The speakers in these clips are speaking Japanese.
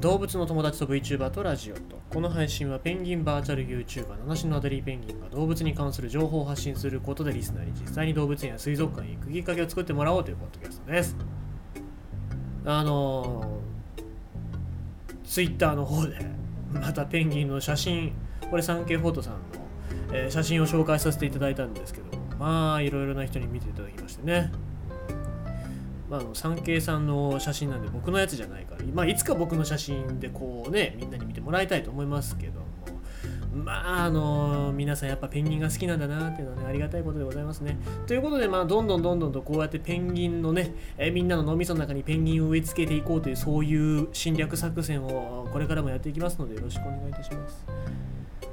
動物の友達と VTuber とラジオと。この配信はペンギンバーチャル YouTuber 七種のアデリーペンギンが動物に関する情報を発信することでリスナーに実際に動物園や水族館へ行くきっかけを作ってもらおうというポッドキャストです。あのー、Twitter の方でまたペンギンの写真これ 3K フォトさんの、えー写真を紹介させていただいたんですけどまあいろいろな人に見ていただきましてね。まあ、あの産経さんの写真なんで僕のやつじゃないから、まあ、いつか僕の写真でこうねみんなに見てもらいたいと思いますけども。まああの皆さんやっぱペンギンが好きなんだなっていうのはねありがたいことでございますね。ということでまあどんどんどんどんとこうやってペンギンのねえみんなの脳みその中にペンギンを植え付けていこうというそういう侵略作戦をこれからもやっていきますのでよろしくお願いいたします。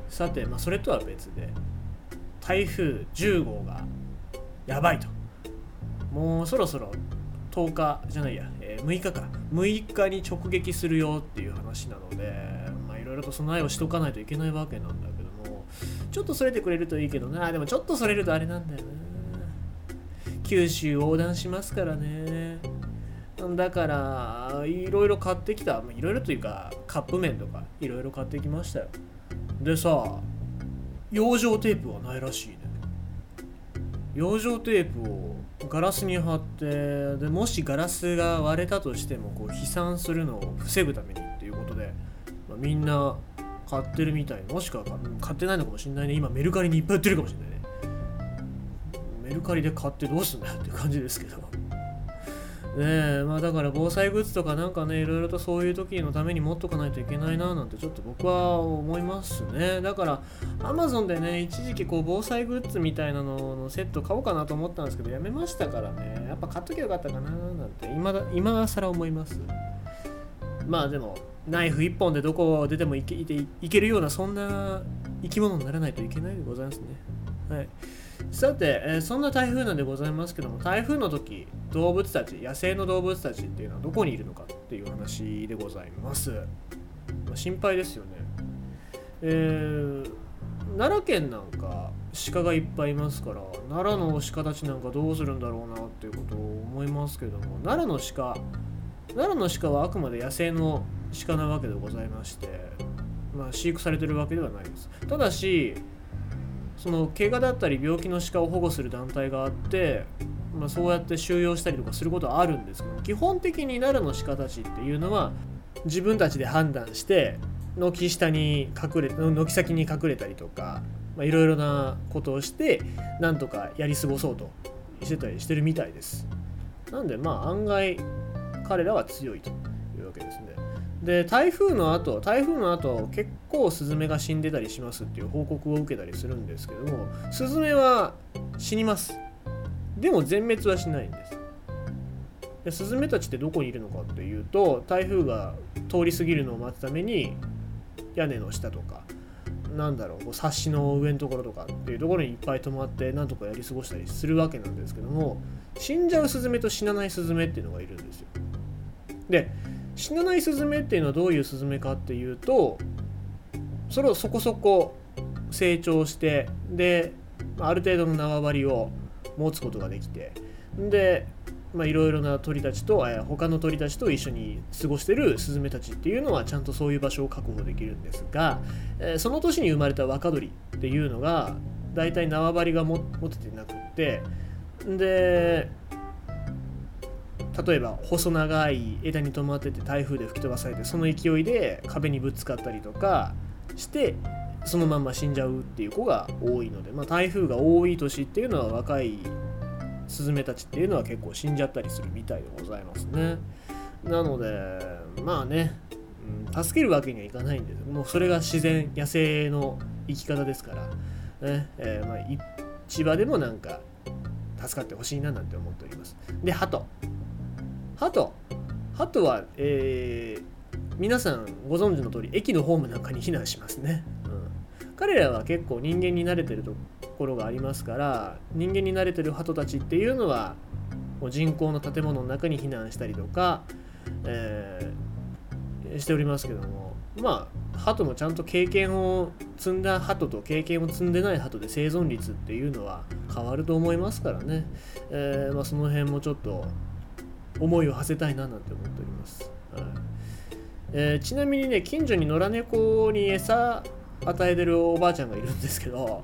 さて、まあ、それとは別で台風10号がやばいと。もうそろそろ10日じゃないや、えー6日か。6日に直撃するよっていう話なのでまあいろいろと備えをしとかないといけないわけなんだけどもちょっとそれてくれるといいけどな。でもちょっとそれるとあれなんだよな。九州横断しますからね。だからいろいろ買ってきた。いろいろというかカップ麺とかいろいろ買ってきましたよ。でさ養生テープはないらしいね。養生テープをガラスに貼ってでもしガラスが割れたとしてもこう飛散するのを防ぐためにっていうことで、まあみんな買ってるみたい。もしくは買ってないのかもしれないね。今メルカリにいっぱい売ってるかもしれないね。メルカリで買ってどうすんだよっていう感じですけど。ねえまあだから防災グッズとかなんかねいろいろとそういう時のために持っとかないといけないななんてちょっと僕は思いますね。だから Amazon でね一時期こう防災グッズみたいなののセット買おうかなと思ったんですけどやめましたからね。やっぱ買っときゃよかったかななんて今だ今更思います。まあでもナイフ一本でどこを出てもいけていけるようなそんな生き物にならないといけないでございますね。はい。さて、えーそんな台風なんでございますけども台風の時動物たち野生の動物たちっていうのはどこにいるのかっていう話でございます、まあ心配ですよね。えー奈良県なんか鹿がいっぱいいますから奈良の鹿たちなんかどうするんだろうなっていうことを思いますけども奈良の鹿奈良の鹿はあくまで野生の鹿なわけでございまして、まあ、飼育されてるわけではないです。ただしその怪我だったり病気の鹿を保護する団体があって、まあ、そうやって収容したりとかすることはあるんですけど基本的に奈良の鹿たちっていうのは自分たちで判断して軒下に隠れ軒先に隠れたりとかいろいろなことをしてなんとかやり過ごそうとしてたりしてるみたいです。なんでまあ案外彼らは強いというわけですね。で台風の後台風の後結構スズメが死んでたりしますっていう報告を受けたりするんですけどもスズメは死にます。でも全滅はしないんです。でスズメたちってどこにいるのかっていうと台風が通り過ぎるのを待つために屋根の下とかなんだろうこう冊子の上のところとかっていうところにいっぱい泊まってなんとかやり過ごしたりするわけなんですけども死んじゃうスズメと死なないスズメっていうのがいるんですよ。で死なないスズメっていうのはどういうスズメかっていうとそれをそこそこ成長してであある程度の縄張りを持つことができてでまあいろいろな鳥たちとえー他の鳥たちと一緒に過ごしてるスズメたちっていうのはちゃんとそういう場所を確保できるんですが、えーその年に生まれた若鳥っていうのが大体縄張りが持ててなくってで例えば細長い枝に止まってて台風で吹き飛ばされてその勢いで壁にぶつかったりとかしてそのまんま死んじゃうっていう子が多いので、まあ、台風が多い年っていうのは若いスズメたちっていうのは結構死んじゃったりするみたいでございますね。なのでまあね、うん、助けるわけにはいかないんですもうそれが自然野生の生き方ですから、ねえーまあ、市場でもなんか助かってほしいななんて思っております。で、ハト。ハト。ハトは、えー皆さんご存知の通り、駅のホームなんかに避難しますね。うん、彼らは結構人間に慣れてるところがありますから、人間に慣れてるハトたちっていうのは、もう人工の建物の中に避難したりとか、えーしておりますけども、まあ、ハトもちゃんと経験を積んだハトと経験を積んでないハトで生存率っていうのは変わると思いますからね、えーまあ、その辺もちょっと思いを馳せたいななんて思っております。はいえーちなみにね近所に野良猫に餌与えてるおばあちゃんがいるんですけど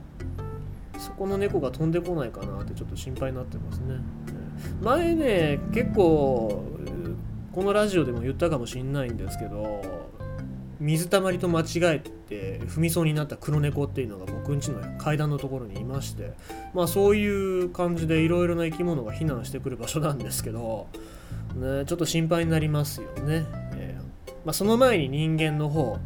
そこの猫が飛んでこないかなってちょっと心配になってますね。前ね結構このラジオでも言ったかもしんないんですけど水たまりと間違えて踏みそうになった黒猫っていうのが僕ん家の階段のところにいましてまあそういう感じでいろいろな生き物が避難してくる場所なんですけど、ね、ちょっと心配になりますよね。えーまあ、その前に人間の方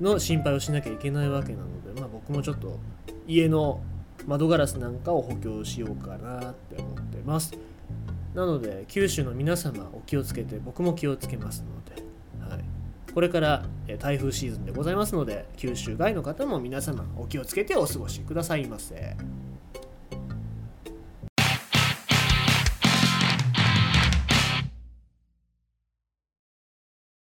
の心配をしなきゃいけないわけなので、まあ、僕もちょっと家の窓ガラスなんかを補強しようかなって思ってます。なので九州の皆様お気をつけて僕も気をつけますので、はい、これから台風シーズンでございますので九州外の方も皆様お気をつけてお過ごしくださいませ。